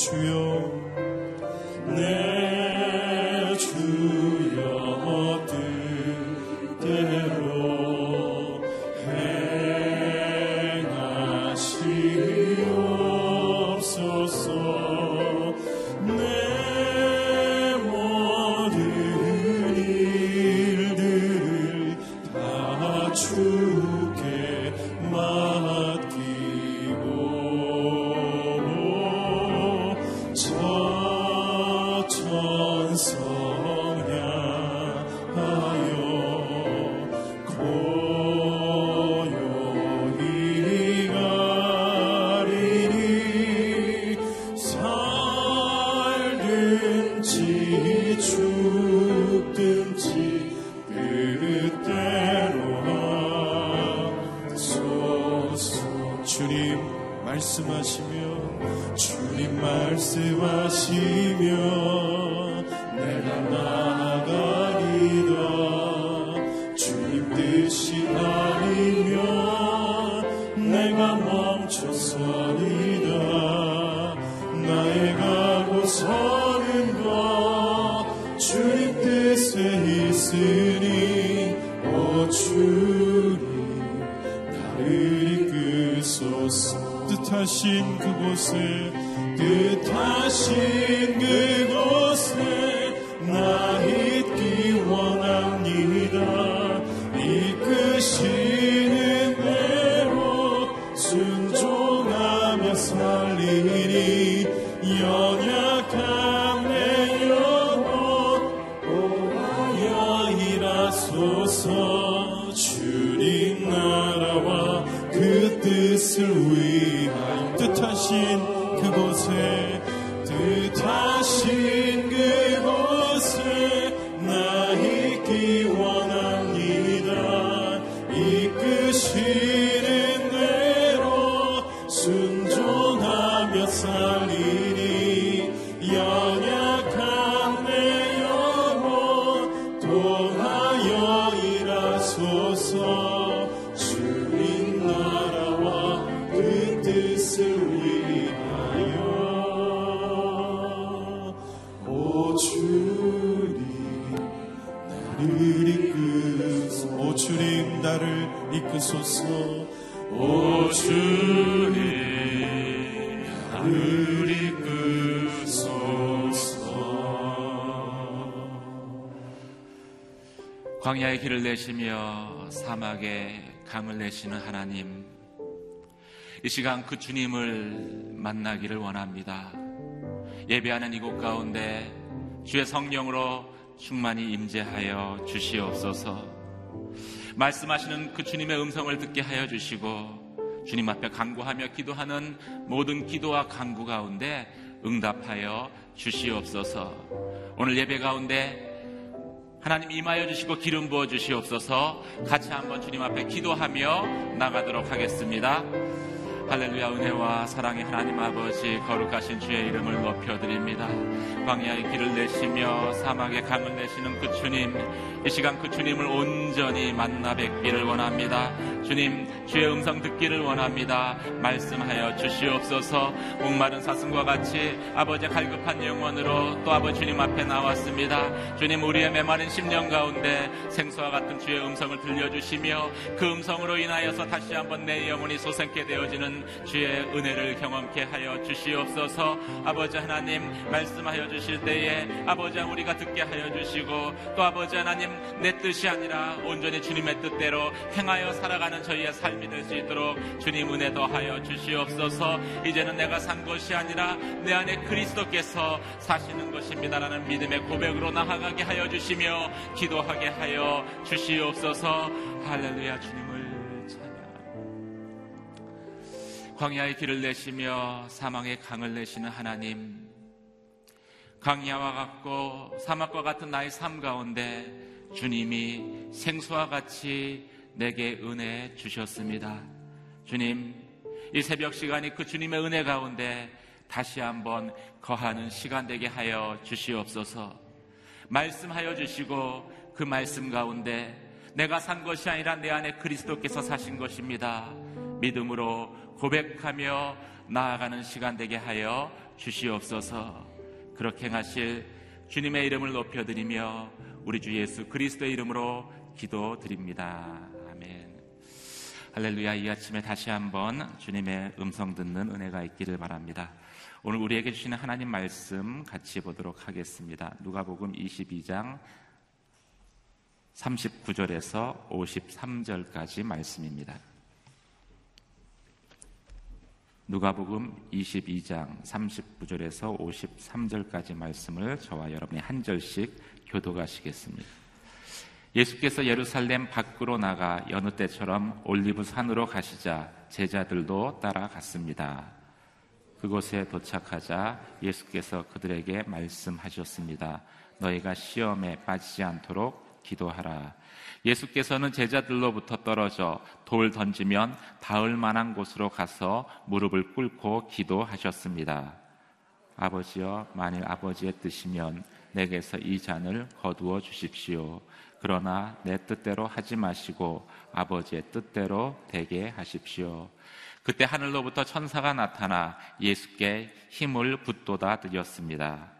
주여 말씀하시며 주님 말씀하시며 내가 나아가리다 주님 뜻이 아니면 내가 멈춰서리다 나의 가고 서는 것 주님 뜻에 있으니 오 주님 뜻하신 그곳에 뜻하신 그곳에 나 있기 원합니다. 뜻하신 그곳에 뜻하신 내시며 사막에 강을 내시는 하나님, 이 시간 그 주님을 만나기를 원합니다. 예배하는 이곳 가운데 주의 성령으로 충만히 임재하여 주시옵소서. 말씀하시는 그 주님의 음성을 듣게 하여 주시고 주님 앞에 간구하며 기도하는 모든 기도와 간구 가운데 응답하여 주시옵소서. 오늘 예배 가운데 하나님 임하여 주시고 기름 부어 주시옵소서 같이 한번 주님 앞에 기도하며 나가도록 하겠습니다. 할렐루야 은혜와 사랑의 하나님 아버지 거룩하신 주의 이름을 높여드립니다. 광야의 길을 내시며 사막의 강을 내시는 그 주님 이 시간 그 주님을 온전히 만나 뵙기를 원합니다. 주님 주의 음성 듣기를 원합니다. 말씀하여 주시옵소서 목마른 사슴과 같이 아버지 갈급한 영혼으로 또 아버지 주님 앞에 나왔습니다. 주님 우리의 메마른 심령 가운데 생수와 같은 주의 음성을 들려주시며 그 음성으로 인하여서 다시 한번 내 영혼이 소생케 되어지는 주의 은혜를 경험케 하여 주시옵소서 아버지 하나님 말씀하여 주실 때에 아버지 우리가 듣게 하여 주시고 또 아버지 하나님 내 뜻이 아니라 온전히 주님의 뜻대로 행하여 살아가는 저희의 삶이 될 수 있도록 주님 은혜 더하여 주시옵소서. 이제는 내가 산 것이 아니라 내 안에 그리스도께서 사시는 것입니다라는 믿음의 고백으로 나아가게 하여 주시며 기도하게 하여 주시옵소서. 할렐루야 주님 광야의 길을 내시며 사망의 강을 내시는 하나님, 광야와 같고 사막과 같은 나의 삶 가운데 주님이 생수와 같이 내게 은혜 주셨습니다. 주님, 이 새벽 시간이 그 주님의 은혜 가운데 다시 한번 거하는 시간 되게 하여 주시옵소서. 말씀하여 주시고 그 말씀 가운데 내가 산 것이 아니라 내 안에 그리스도께서 사신 것입니다. 믿음으로 고백하며 나아가는 시간 되게 하여 주시옵소서. 그렇게 행하실 주님의 이름을 높여드리며 우리 주 예수 그리스도의 이름으로 기도드립니다. 아멘. 할렐루야. 이 아침에 다시 한번 주님의 음성 듣는 은혜가 있기를 바랍니다. 오늘 우리에게 주시는 하나님 말씀 같이 보도록 하겠습니다. 누가복음 22장 39절에서 53절까지 말씀입니다. 누가복음 22장 39절에서 53절까지 말씀을 저와 여러분이 한 절씩 교도가시겠습니다. 예수께서 예루살렘 밖으로 나가 여느 때처럼 올리브 산으로 가시자 제자들도 따라갔습니다. 그곳에 도착하자 예수께서 그들에게 말씀하셨습니다. 너희가 시험에 빠지지 않도록 기도하라. 예수께서는 제자들로부터 떨어져 돌 던지면 닿을 만한 곳으로 가서 무릎을 꿇고 기도하셨습니다. 아버지여, 만일 아버지의 뜻이면 내게서 이 잔을 거두어 주십시오. 그러나 내 뜻대로 하지 마시고 아버지의 뜻대로 되게 하십시오. 그때 하늘로부터 천사가 나타나 예수께 힘을 붙돋아 드렸습니다.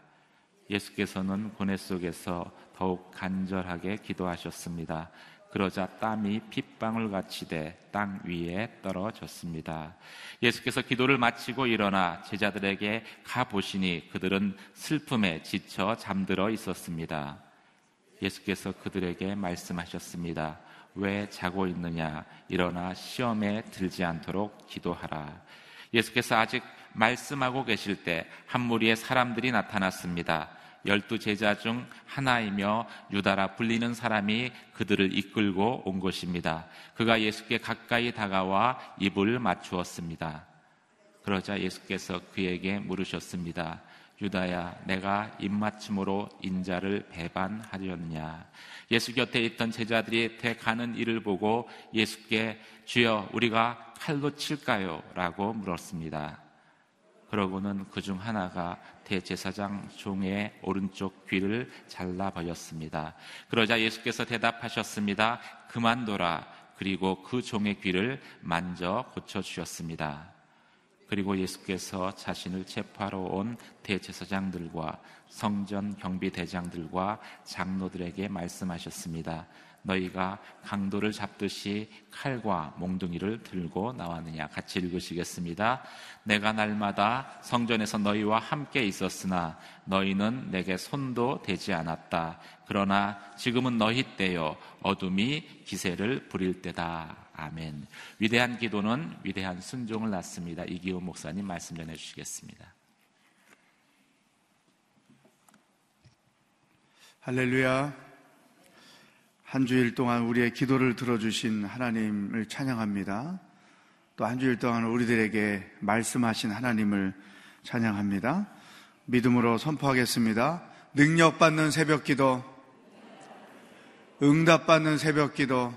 예수께서는 고뇌 속에서 더욱 간절하게 기도하셨습니다. 그러자 땀이 핏방울 같이 돼 땅 위에 떨어졌습니다. 예수께서 기도를 마치고 일어나 제자들에게 가보시니 그들은 슬픔에 지쳐 잠들어 있었습니다. 예수께서 그들에게 말씀하셨습니다. 왜 자고 있느냐? 일어나 시험에 들지 않도록 기도하라. 예수께서 아직 말씀하고 계실 때 한 무리의 사람들이 나타났습니다. 열두 제자 중 하나이며 유다라 불리는 사람이 그들을 이끌고 온 것입니다. 그가 예수께 가까이 다가와 입을 맞추었습니다. 그러자 예수께서 그에게 물으셨습니다. 유다야, 내가 입맞춤으로 인자를 배반하려느냐? 예수 곁에 있던 제자들이 돼가는 일을 보고 예수께 주여, 우리가 칼로 칠까요? 라고 물었습니다. 그러고는 그 중 하나가 대제사장 종의 오른쪽 귀를 잘라 버렸습니다. 그러자 예수께서 대답하셨습니다. 그만둬라. 그리고 그 종의 귀를 만져 고쳐 주셨습니다. 그리고 예수께서 자신을 체포하러 온 대제사장들과 성전 경비대장들과 장로들에게 말씀하셨습니다. 너희가 강도를 잡듯이 칼과 몽둥이를 들고 나왔느냐 같이 읽으시겠습니다. 내가 날마다 성전에서 너희와 함께 있었으나 너희는 내게 손도 대지 않았다. 그러나 지금은 너희 때요 어둠이 기세를 부릴 때다. 아멘. 위대한 기도는 위대한 순종을 낳습니다. 이기호 목사님 말씀 전해 주시겠습니다. 할렐루야. 한 주일 동안 우리의 기도를 들어주신 하나님을 찬양합니다. 또 한 주일 동안 우리들에게 말씀하신 하나님을 찬양합니다. 믿음으로 선포하겠습니다. 능력받는 새벽 기도, 응답받는 새벽 기도,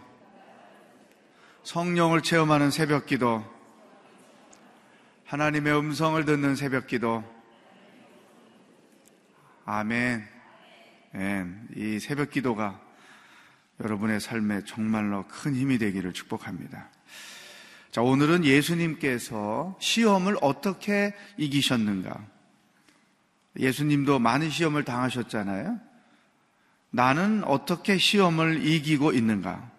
성령을 체험하는 새벽 기도, 하나님의 음성을 듣는 새벽 기도, 아멘. 예, 이 새벽 기도가 여러분의 삶에 정말로 큰 힘이 되기를 축복합니다. 자, 오늘은 예수님께서 시험을 어떻게 이기셨는가? 예수님도 많은 시험을 당하셨잖아요. 나는 어떻게 시험을 이기고 있는가?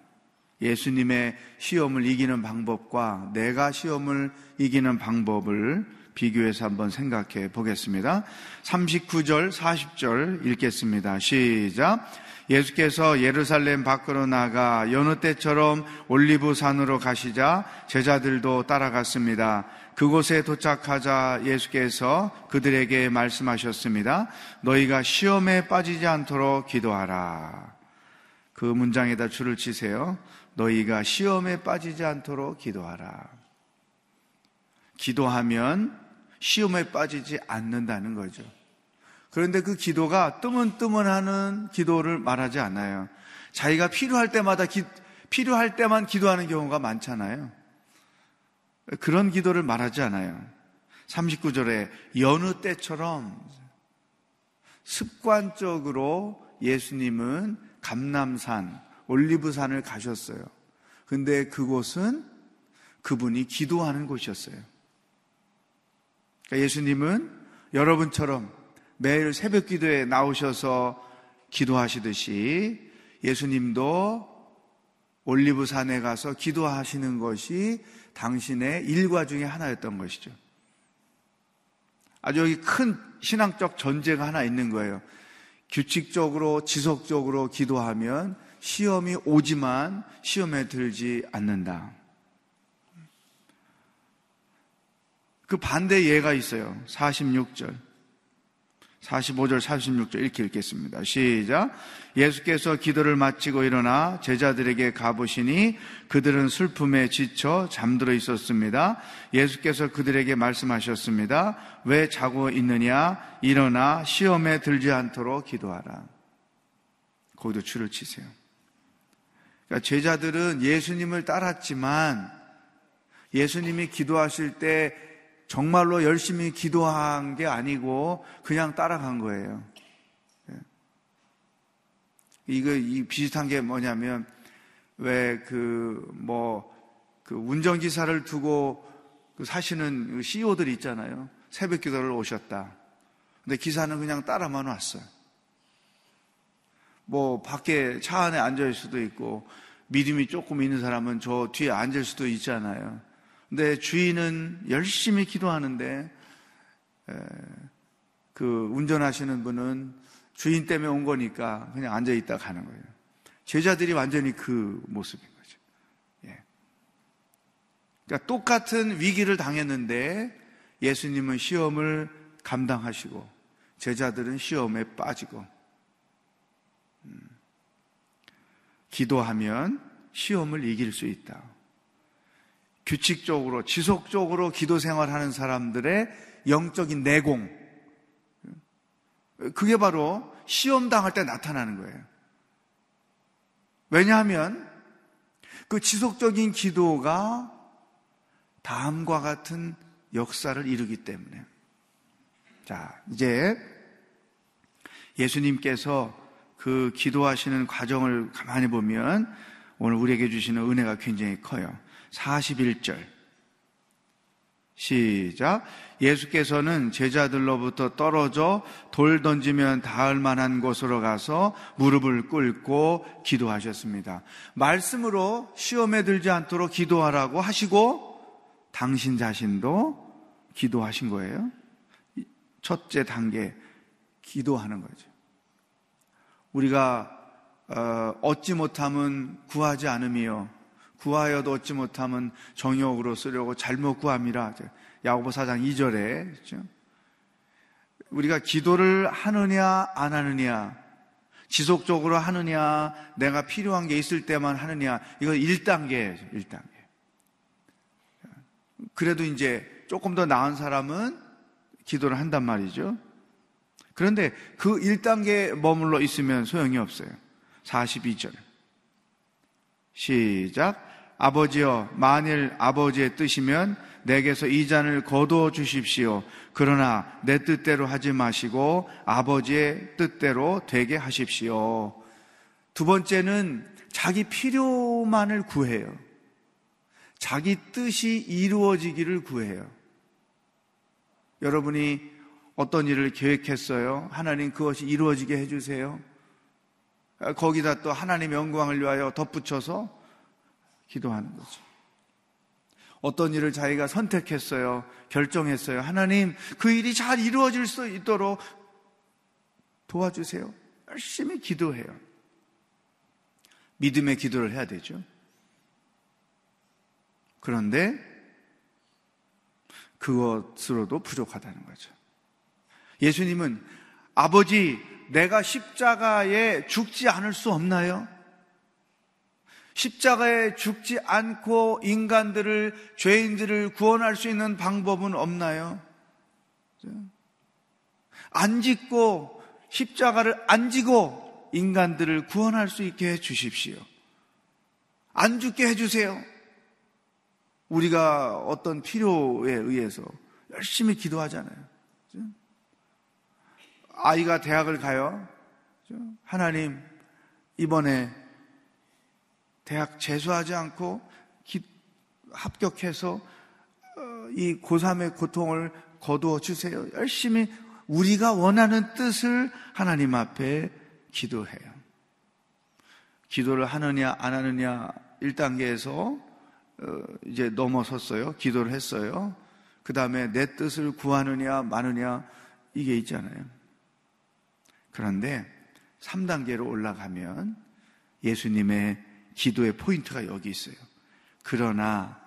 예수님의 시험을 이기는 방법과 내가 시험을 이기는 방법을 비교해서 한번 생각해 보겠습니다. 39절, 40절 읽겠습니다. 시작. 예수께서 예루살렘 밖으로 나가 여느 때처럼 올리브 산으로 가시자 제자들도 따라갔습니다. 그곳에 도착하자 예수께서 그들에게 말씀하셨습니다. 너희가 시험에 빠지지 않도록 기도하라. 그 문장에다 줄을 치세요. 너희가 시험에 빠지지 않도록 기도하라. 기도하면 시험에 빠지지 않는다는 거죠. 그런데 그 기도가 뜨문뜨문하는 기도를 말하지 않아요. 자기가 필요할 때마다 기, 필요할 때만 기도하는 경우가 많잖아요. 그런 기도를 말하지 않아요. 39절에 여느 때처럼 습관적으로 예수님은 감남산, 올리브산을 가셨어요. 근데 그곳은 그분이 기도하는 곳이었어요. 그러니까 예수님은 여러분처럼 매일 새벽 기도에 나오셔서 기도하시듯이 예수님도 올리브산에 가서 기도하시는 것이 당신의 일과 중에 하나였던 것이죠. 아주 여기 큰 신앙적 전제가 하나 있는 거예요. 규칙적으로, 지속적으로 기도하면 시험이 오지만 시험에 들지 않는다. 그 반대 예가 있어요. 46절. 45절, 46절 이렇게 읽겠습니다. 시작. 예수께서 기도를 마치고 일어나 제자들에게 가보시니 그들은 슬픔에 지쳐 잠들어 있었습니다. 예수께서 그들에게 말씀하셨습니다. 왜 자고 있느냐? 일어나 시험에 들지 않도록 기도하라. 거기도 줄을 치세요. 그러니까 제자들은 예수님을 따랐지만 예수님이 기도하실 때 정말로 열심히 기도한 게 아니고 그냥 따라간 거예요. 예. 이거 이 비슷한 게 뭐냐면 왜 그 뭐 그 운전기사를 두고 그 사시는 그 CEO들 있잖아요. 새벽 기도를 오셨다. 근데 기사는 그냥 따라만 왔어요. 뭐 밖에 차 안에 앉을 수도 있고 믿음이 조금 있는 사람은 저 뒤에 앉을 수도 있잖아요. 근데 주인은 열심히 기도하는데 그 운전하시는 분은 주인 때문에 온 거니까 그냥 앉아 있다 가는 거예요. 제자들이 완전히 그 모습인 거죠. 예. 그러니까 똑같은 위기를 당했는데 예수님은 시험을 감당하시고 제자들은 시험에 빠지고 음. 기도하면 시험을 이길 수 있다. 규칙적으로, 지속적으로 기도 생활하는 사람들의 영적인 내공. 그게 바로 시험 당할 때 나타나는 거예요. 왜냐하면 그 지속적인 기도가 다음과 같은 역사를 이루기 때문에. 자, 이제 예수님께서 그 기도하시는 과정을 가만히 보면 오늘 우리에게 주시는 은혜가 굉장히 커요. 41절. 시작. 예수께서는 제자들로부터 떨어져 돌 던지면 닿을 만한 곳으로 가서 무릎을 꿇고 기도하셨습니다. 말씀으로 시험에 들지 않도록 기도하라고 하시고 당신 자신도 기도하신 거예요. 첫째 단계, 기도하는 거죠. 우리가 어, 얻지 못함은 구하지 않으며 구하여도 얻지 못함은 정욕으로 쓰려고 잘못 구함이라. 야고보 4장 2절에 그렇죠? 우리가 기도를 하느냐 안 하느냐 지속적으로 하느냐, 내가 필요한 게 있을 때만 하느냐, 이거 1단계예요, 1단계. 그래도 이제 조금 더 나은 사람은 기도를 한단 말이죠. 그런데 그 1단계에 머물러 있으면 소용이 없어요. 42절. 시작. 아버지여, 만일 아버지의 뜻이면 내게서 이 잔을 거두어 주십시오. 그러나 내 뜻대로 하지 마시고 아버지의 뜻대로 되게 하십시오. 두 번째는 자기 필요만을 구해요. 자기 뜻이 이루어지기를 구해요. 여러분이 어떤 일을 계획했어요? 하나님 그것이 이루어지게 해주세요. 거기다 또 하나님 영광을 위하여 덧붙여서 기도하는 거죠. 어떤 일을 자기가 선택했어요. 결정했어요. 하나님 그 일이 잘 이루어질 수 있도록 도와주세요. 열심히 기도해요. 믿음의 기도를 해야 되죠. 그런데 그것으로도 부족하다는 거죠. 예수님은 아버지, 내가 십자가에 죽지 않을 수 없나요? 십자가에 죽지 않고 인간들을, 죄인들을 구원할 수 있는 방법은 없나요? 안 짓고, 십자가를 안 지고 인간들을 구원할 수 있게 해 주십시오. 안 죽게 해 주세요. 우리가 어떤 필요에 의해서 열심히 기도하잖아요. 아이가 대학을 가요. 하나님, 이번에 대학 재수하지 않고 기, 합격해서 어, 이 고3의 고통을 거두어 주세요. 열심히 우리가 원하는 뜻을 하나님 앞에 기도해요. 기도를 하느냐, 안 하느냐, 1단계에서 어, 이제 넘어섰어요. 기도를 했어요. 그 다음에 내 뜻을 구하느냐, 마느냐, 이게 있잖아요. 그런데 3단계로 올라가면 예수님의 기도의 포인트가 여기 있어요. 그러나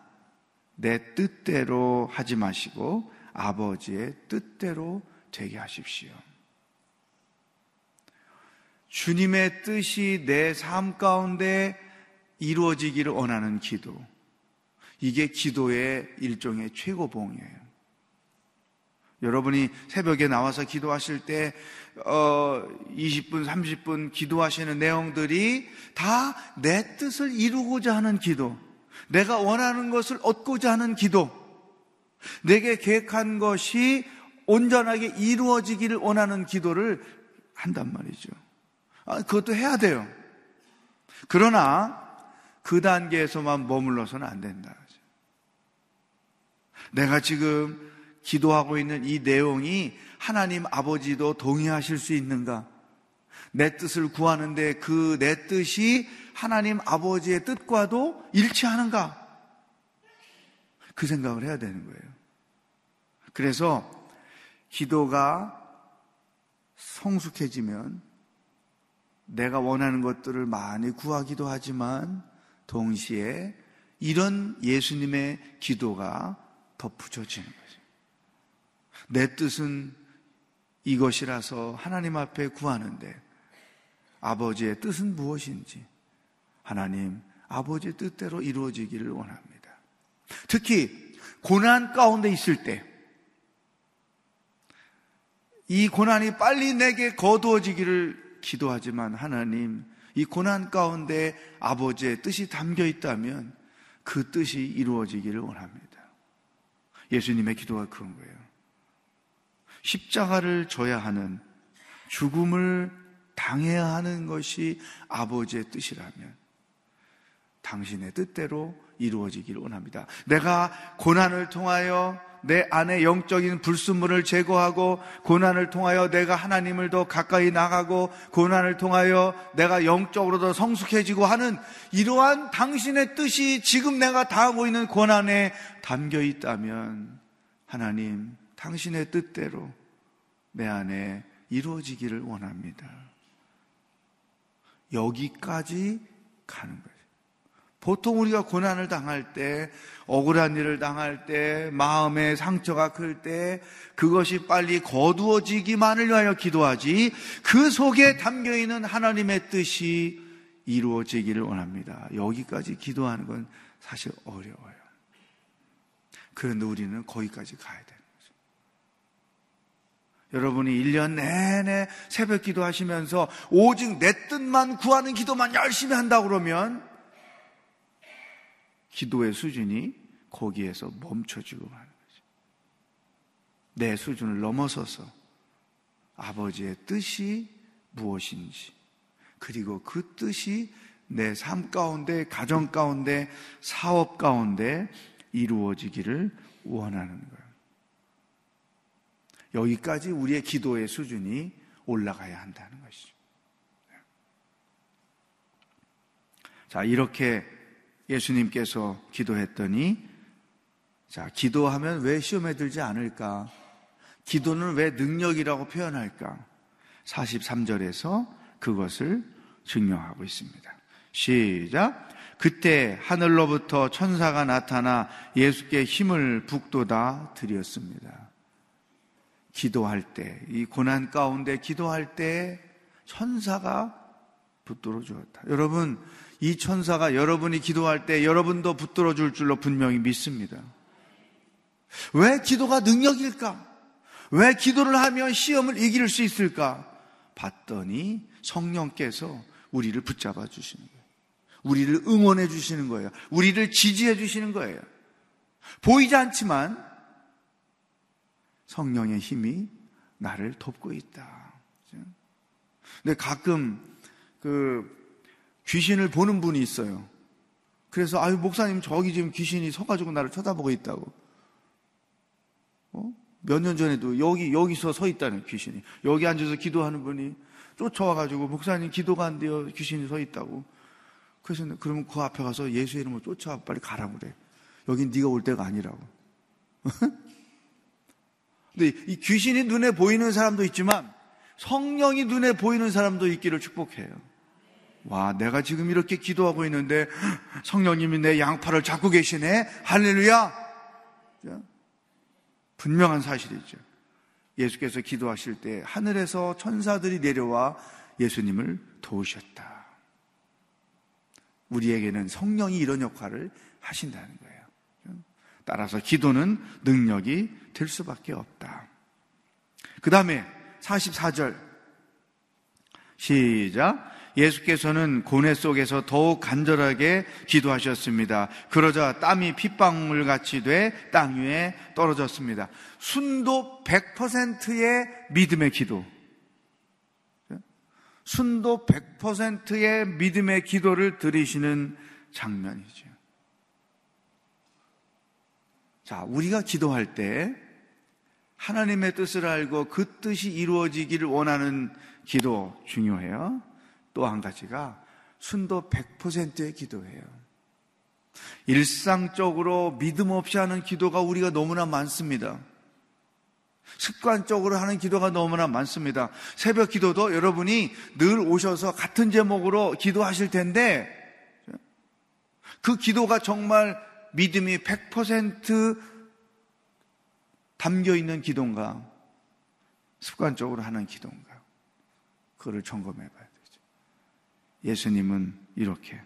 내 뜻대로 하지 마시고 아버지의 뜻대로 되게 하십시오. 주님의 뜻이 내 삶 가운데 이루어지기를 원하는 기도. 이게 기도의 일종의 최고봉이에요. 여러분이 새벽에 나와서 기도하실 때, 어, 20분, 30분 기도하시는 내용들이 다 내 뜻을 이루고자 하는 기도, 내가 원하는 것을 얻고자 하는 기도, 내게 계획한 것이 온전하게 이루어지기를 원하는 기도를 한단 말이죠. 아, 그것도 해야 돼요. 그러나 그 단계에서만 머물러서는 안 된다. 내가 지금 기도하고 있는 이 내용이 하나님 아버지도 동의하실 수 있는가? 내 뜻을 구하는데 그 내 뜻이 하나님 아버지의 뜻과도 일치하는가? 그 생각을 해야 되는 거예요. 그래서 기도가 성숙해지면 내가 원하는 것들을 많이 구하기도 하지만 동시에 이런 예수님의 기도가 덧붙여지는 거죠. 내 뜻은 이것이라서 하나님 앞에 구하는데 아버지의 뜻은 무엇인지 하나님 아버지의 뜻대로 이루어지기를 원합니다. 특히 고난 가운데 있을 때 이 고난이 빨리 내게 거두어지기를 기도하지만 하나님 이 고난 가운데 아버지의 뜻이 담겨 있다면 그 뜻이 이루어지기를 원합니다. 예수님의 기도가 그런 거예요. 십자가를 져야 하는 죽음을 당해야 하는 것이 아버지의 뜻이라면 당신의 뜻대로 이루어지기를 원합니다. 내가 고난을 통하여 내 안에 영적인 불순물을 제거하고 고난을 통하여 내가 하나님을 더 가까이 나가고 고난을 통하여 내가 영적으로 더 성숙해지고 하는 이러한 당신의 뜻이 지금 내가 당하고 있는 고난에 담겨 있다면 하나님 당신의 뜻대로 내 안에 이루어지기를 원합니다. 여기까지 가는 거예요. 보통 우리가 고난을 당할 때, 억울한 일을 당할 때, 마음의 상처가 클 때, 그것이 빨리 거두어지기만을 위하여 기도하지, 그 속에 담겨 있는 하나님의 뜻이 이루어지기를 원합니다. 여기까지 기도하는 건 사실 어려워요. 그런데 우리는 거기까지 가야 거죠. 여러분이 1년 내내 새벽 기도 하시면서 오직 내 뜻만 구하는 기도만 열심히 한다 그러면 기도의 수준이 거기에서 멈춰지고 마는 거죠. 내 수준을 넘어서서 아버지의 뜻이 무엇인지, 그리고 그 뜻이 내 삶 가운데, 가정 가운데, 사업 가운데 이루어지기를 원하는 거예요. 여기까지 우리의 기도의 수준이 올라가야 한다는 것이죠. 자, 이렇게 예수님께서 기도했더니, 자, 기도하면 왜 시험에 들지 않을까? 기도는 왜 능력이라고 표현할까? 43절에서 그것을 증명하고 있습니다. 시작. 그때 하늘로부터 천사가 나타나 예수께 힘을 북돋아 드렸습니다. 기도할 때, 이 고난 가운데 기도할 때 천사가 붙들어 주었다. 여러분, 이 천사가 여러분이 기도할 때 여러분도 붙들어 줄 줄로 분명히 믿습니다. 왜 기도가 능력일까? 왜 기도를 하면 시험을 이길 수 있을까? 봤더니 성령께서 우리를 붙잡아 주시는 거예요. 우리를 응원해 주시는 거예요. 우리를 지지해 주시는 거예요. 보이지 않지만 성령의 힘이 나를 돕고 있다. 근데 가끔 그 귀신을 보는 분이 있어요. 그래서 아유 목사님 저기 지금 귀신이 서가지고 나를 쳐다보고 있다고. 어? 몇 년 전에도 여기 여기서 서 있다는 귀신이 여기 앉아서 기도하는 분이 쫓아와가지고 목사님 기도가 안 돼요 귀신이 서 있다고. 그래서 그러면 그 앞에 가서 예수 이름으로 쫓아와 빨리 가라고 그래. 여긴 네가 올 때가 아니라고. 근데 이 귀신이 눈에 보이는 사람도 있지만 성령이 눈에 보이는 사람도 있기를 축복해요. 와, 내가 지금 이렇게 기도하고 있는데 성령님이 내 양팔을 잡고 계시네. 할렐루야. 분명한 사실이죠. 예수께서 기도하실 때 하늘에서 천사들이 내려와 예수님을 도우셨다. 우리에게는 성령이 이런 역할을 하신다는 거예요. 따라서 기도는 능력이 될 수밖에 없다. 그 다음에 44절 시작 예수께서는 고뇌 속에서 더욱 간절하게 기도하셨습니다. 그러자 땀이 핏방울 같이 돼 땅 위에 떨어졌습니다. 순도 100%의 믿음의 기도. 순도 100%의 믿음의 기도를 들이시는 장면이죠. 자, 우리가 기도할 때 하나님의 뜻을 알고 그 뜻이 이루어지기를 원하는 기도 중요해요. 또 한 가지가 순도 100%의 기도예요. 일상적으로 믿음 없이 하는 기도가 우리가 너무나 많습니다. 습관적으로 하는 기도가 너무나 많습니다. 새벽 기도도 여러분이 늘 오셔서 같은 제목으로 기도하실 텐데 그 기도가 정말 믿음이 100% 담겨 있는 기도인가? 습관적으로 하는 기도인가? 그거를 점검해 봐요. 예수님은 이렇게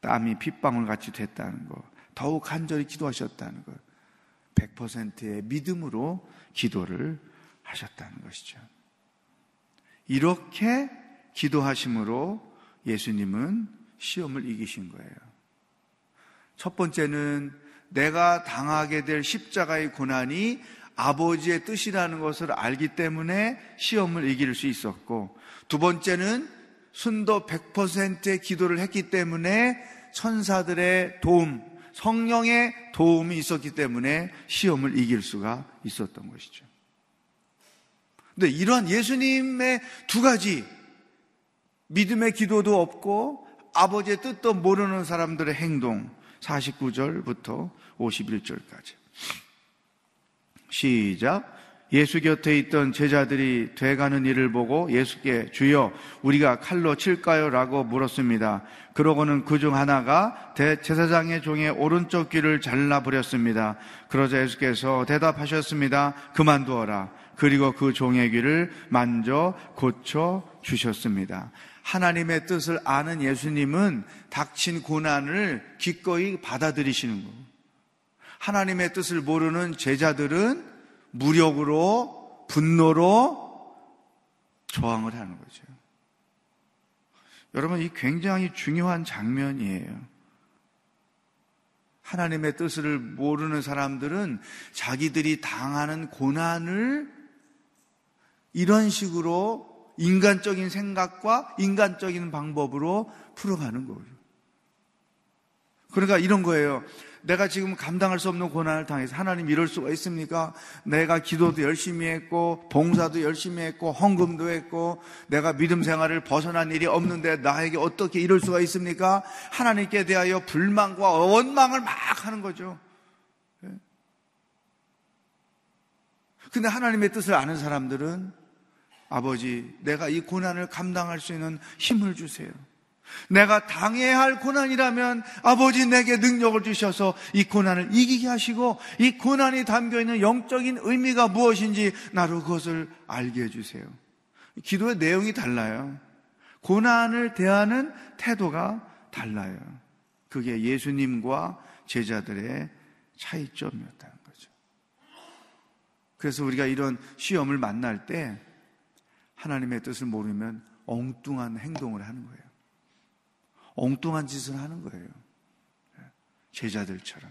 땀이 핏방울 같이 됐다는 것, 더욱 간절히 기도하셨다는 것, 100%의 믿음으로 기도를 하셨다는 것이죠. 이렇게 기도하심으로 예수님은 시험을 이기신 거예요. 첫 번째는 내가 당하게 될 십자가의 고난이 아버지의 뜻이라는 것을 알기 때문에 시험을 이길 수 있었고, 두 번째는 순도 100%의 기도를 했기 때문에 천사들의 도움, 성령의 도움이 있었기 때문에 시험을 이길 수가 있었던 것이죠. 근데 이러한 예수님의 두 가지 믿음의 기도도 없고 아버지의 뜻도 모르는 사람들의 행동 49절부터 51절까지 시작 예수 곁에 있던 제자들이 돼가는 일을 보고 예수께 주여 우리가 칼로 칠까요? 라고 물었습니다. 그러고는 그 중 하나가 대제사장의 종의 오른쪽 귀를 잘라버렸습니다. 그러자 예수께서 대답하셨습니다. 그만두어라. 그리고 그 종의 귀를 만져 고쳐 주셨습니다. 하나님의 뜻을 아는 예수님은 닥친 고난을 기꺼이 받아들이시는 거예요. 하나님의 뜻을 모르는 제자들은 무력으로, 분노로 저항을 하는 거죠. 여러분, 이 굉장히 중요한 장면이에요. 하나님의 뜻을 모르는 사람들은 자기들이 당하는 고난을 이런 식으로 인간적인 생각과 인간적인 방법으로 풀어가는 거예요. 그러니까 이런 거예요. 내가 지금 감당할 수 없는 고난을 당해서 하나님 이럴 수가 있습니까? 내가 기도도 열심히 했고 봉사도 열심히 했고 헌금도 했고 내가 믿음 생활을 벗어난 일이 없는데 나에게 어떻게 이럴 수가 있습니까? 하나님께 대하여 불만과 원망을 막 하는 거죠. 예. 근데 하나님의 뜻을 아는 사람들은 아버지, 내가 이 고난을 감당할 수 있는 힘을 주세요. 내가 당해야 할 고난이라면 아버지 내게 능력을 주셔서 이 고난을 이기게 하시고 이 고난이 담겨 있는 영적인 의미가 무엇인지 나로 그것을 알게 해주세요. 기도의 내용이 달라요. 고난을 대하는 태도가 달라요. 그게 예수님과 제자들의 차이점이었다는 거죠. 그래서 우리가 이런 시험을 만날 때 하나님의 뜻을 모르면 엉뚱한 행동을 하는 거예요. 엉뚱한 짓을 하는 거예요. 제자들처럼.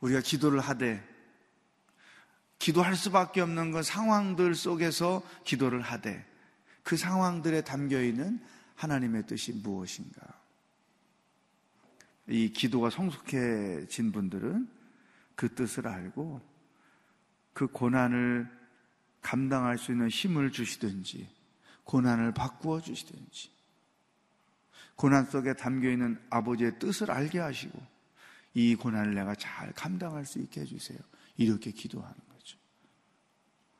우리가 기도를 하되, 기도할 수밖에 없는 건 상황들 속에서 기도를 하되, 그 상황들에 담겨 있는 하나님의 뜻이 무엇인가? 이 기도가 성숙해진 분들은 그 뜻을 알고 그 고난을 감당할 수 있는 힘을 주시든지 고난을 바꾸어 주시든지 고난 속에 담겨 있는 아버지의 뜻을 알게 하시고 이 고난을 내가 잘 감당할 수 있게 해주세요. 이렇게 기도하는 거죠.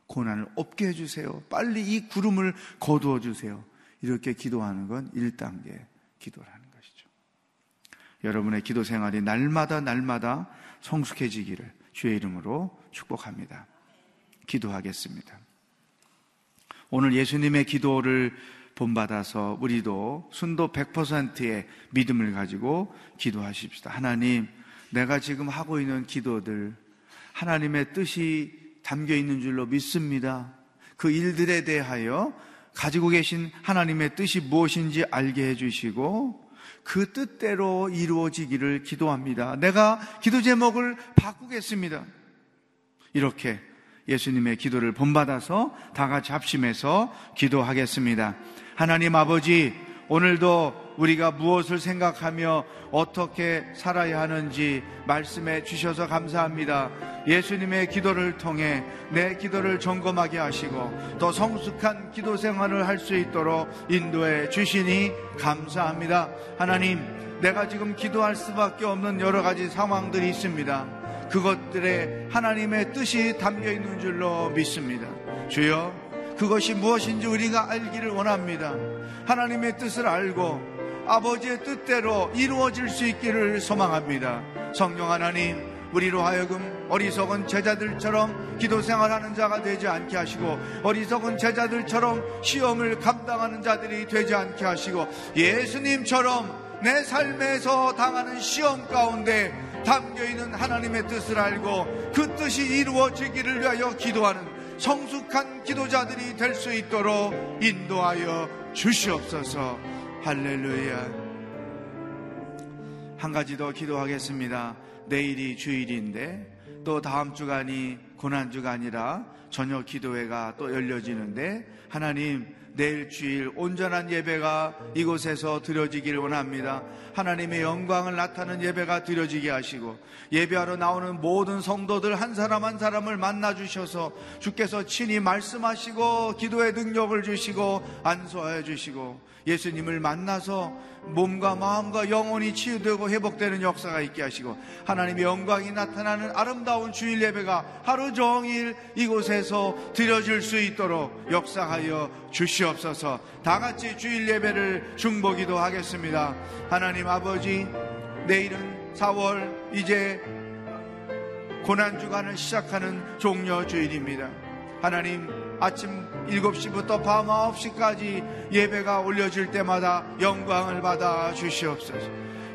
고난을 없게 해주세요. 빨리 이 구름을 거두어 주세요. 이렇게 기도하는 건 1단계 기도라는 것이죠. 여러분의 기도 생활이 날마다 날마다 성숙해지기를 주의 이름으로 축복합니다. 기도하겠습니다. 오늘 예수님의 기도를 본받아서 우리도 순도 100%의 믿음을 가지고 기도하십시다. 하나님, 내가 지금 하고 있는 기도들, 하나님의 뜻이 담겨 있는 줄로 믿습니다. 그 일들에 대하여 가지고 계신 하나님의 뜻이 무엇인지 알게 해주시고, 그 뜻대로 이루어지기를 기도합니다. 내가 기도 제목을 바꾸겠습니다. 이렇게 예수님의 기도를 본받아서 다 같이 합심해서 기도하겠습니다. 하나님 아버지, 오늘도 우리가 무엇을 생각하며 어떻게 살아야 하는지 말씀해 주셔서 감사합니다. 예수님의 기도를 통해 내 기도를 점검하게 하시고 더 성숙한 기도 생활을 할 수 있도록 인도해 주시니 감사합니다. 하나님, 내가 지금 기도할 수밖에 없는 여러 가지 상황들이 있습니다. 그것들에 하나님의 뜻이 담겨 있는 줄로 믿습니다. 주여, 그것이 무엇인지 우리가 알기를 원합니다. 하나님의 뜻을 알고 아버지의 뜻대로 이루어질 수 있기를 소망합니다. 성령 하나님, 우리로 하여금 어리석은 제자들처럼 기도 생활하는 자가 되지 않게 하시고 어리석은 제자들처럼 시험을 감당하는 자들이 되지 않게 하시고 예수님처럼 내 삶에서 당하는 시험 가운데 담겨 있는 하나님의 뜻을 알고 그 뜻이 이루어지기를 위하여 기도하는 성숙한 기도자들이 될 수 있도록 인도하여 주시옵소서. 할렐루야. 한 가지 더 기도하겠습니다. 내일이 주일인데 또 다음 주간이 고난주가 아니라 저녁 기도회가 또 열려지는데 하나님 내일 주일 온전한 예배가 이곳에서 드려지길 원합니다. 하나님의 영광을 나타내는 예배가 드려지게 하시고 예배하러 나오는 모든 성도들 한 사람 한 사람을 만나 주셔서 주께서 친히 말씀하시고 기도의 능력을 주시고 안수하여 주시고 예수님을 만나서 몸과 마음과 영혼이 치유되고 회복되는 역사가 있게 하시고 하나님의 영광이 나타나는 아름다운 주일 예배가 하루 종일 이곳에서 드려질 수 있도록 역사하여 주시옵소서 다 같이 주일 예배를 중보기도 하겠습니다. 하나님 아버지 내일은 4월 이제 고난주간을 시작하는 종려 주일입니다. 하나님 아침 7시부터 밤 9시까지 예배가 올려질 때마다 영광을 받아 주시옵소서.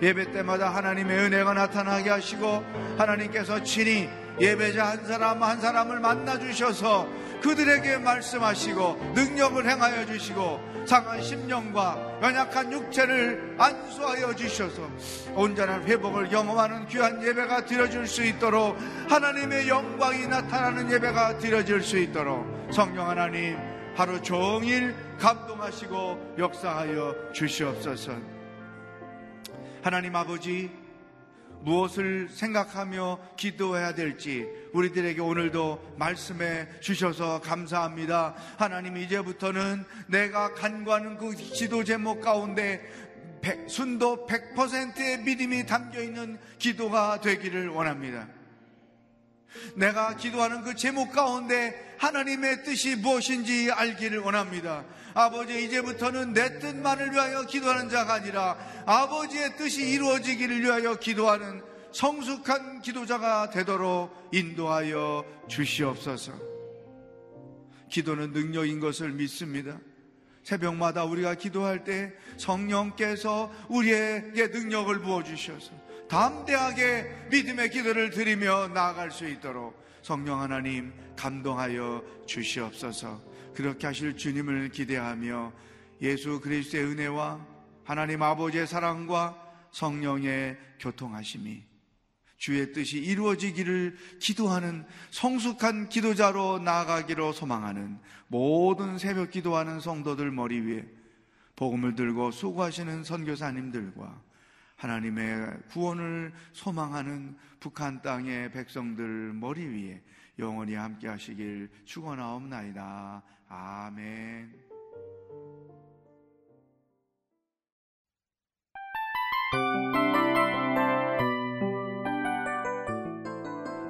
예배 때마다 하나님의 은혜가 나타나게 하시고 하나님께서 친히 예배자 한 사람 한 사람을 만나 주셔서 그들에게 말씀하시고 능력을 행하여 주시고 상한 심령과 연약한 육체를 안수하여 주셔서 온전한 회복을 경험하는 귀한 예배가 드려질 수 있도록 하나님의 영광이 나타나는 예배가 드려질 수 있도록 성령 하나님 하루 종일 감동하시고 역사하여 주시옵소서 하나님 아버지 무엇을 생각하며 기도해야 될지 우리들에게 오늘도 말씀해 주셔서 감사합니다. 하나님 이제부터는 내가 간구하는 그 기도 제목 가운데 순도 100%의 믿음이 담겨 있는 기도가 되기를 원합니다. 내가 기도하는 그 제목 가운데 하나님의 뜻이 무엇인지 알기를 원합니다. 아버지 이제부터는 내 뜻만을 위하여 기도하는 자가 아니라 아버지의 뜻이 이루어지기를 위하여 기도하는 성숙한 기도자가 되도록 인도하여 주시옵소서. 기도는 능력인 것을 믿습니다. 새벽마다 우리가 기도할 때 성령께서 우리에게 능력을 부어주셔서 담대하게 믿음의 기도를 드리며 나아갈 수 있도록 성령 하나님 감동하여 주시옵소서. 그렇게 하실 주님을 기대하며 예수 그리스도의 은혜와 하나님 아버지의 사랑과 성령의 교통하심이 주의 뜻이 이루어지기를 기도하는 성숙한 기도자로 나아가기로 소망하는 모든 새벽 기도하는 성도들 머리 위에 복음을 들고 수고하시는 선교사님들과 하나님의 구원을 소망하는 북한 땅의 백성들 머리 위에 영원히 함께 하시길 축원하옵나이다. 아멘.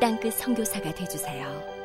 땅끝 성교사가 되주세요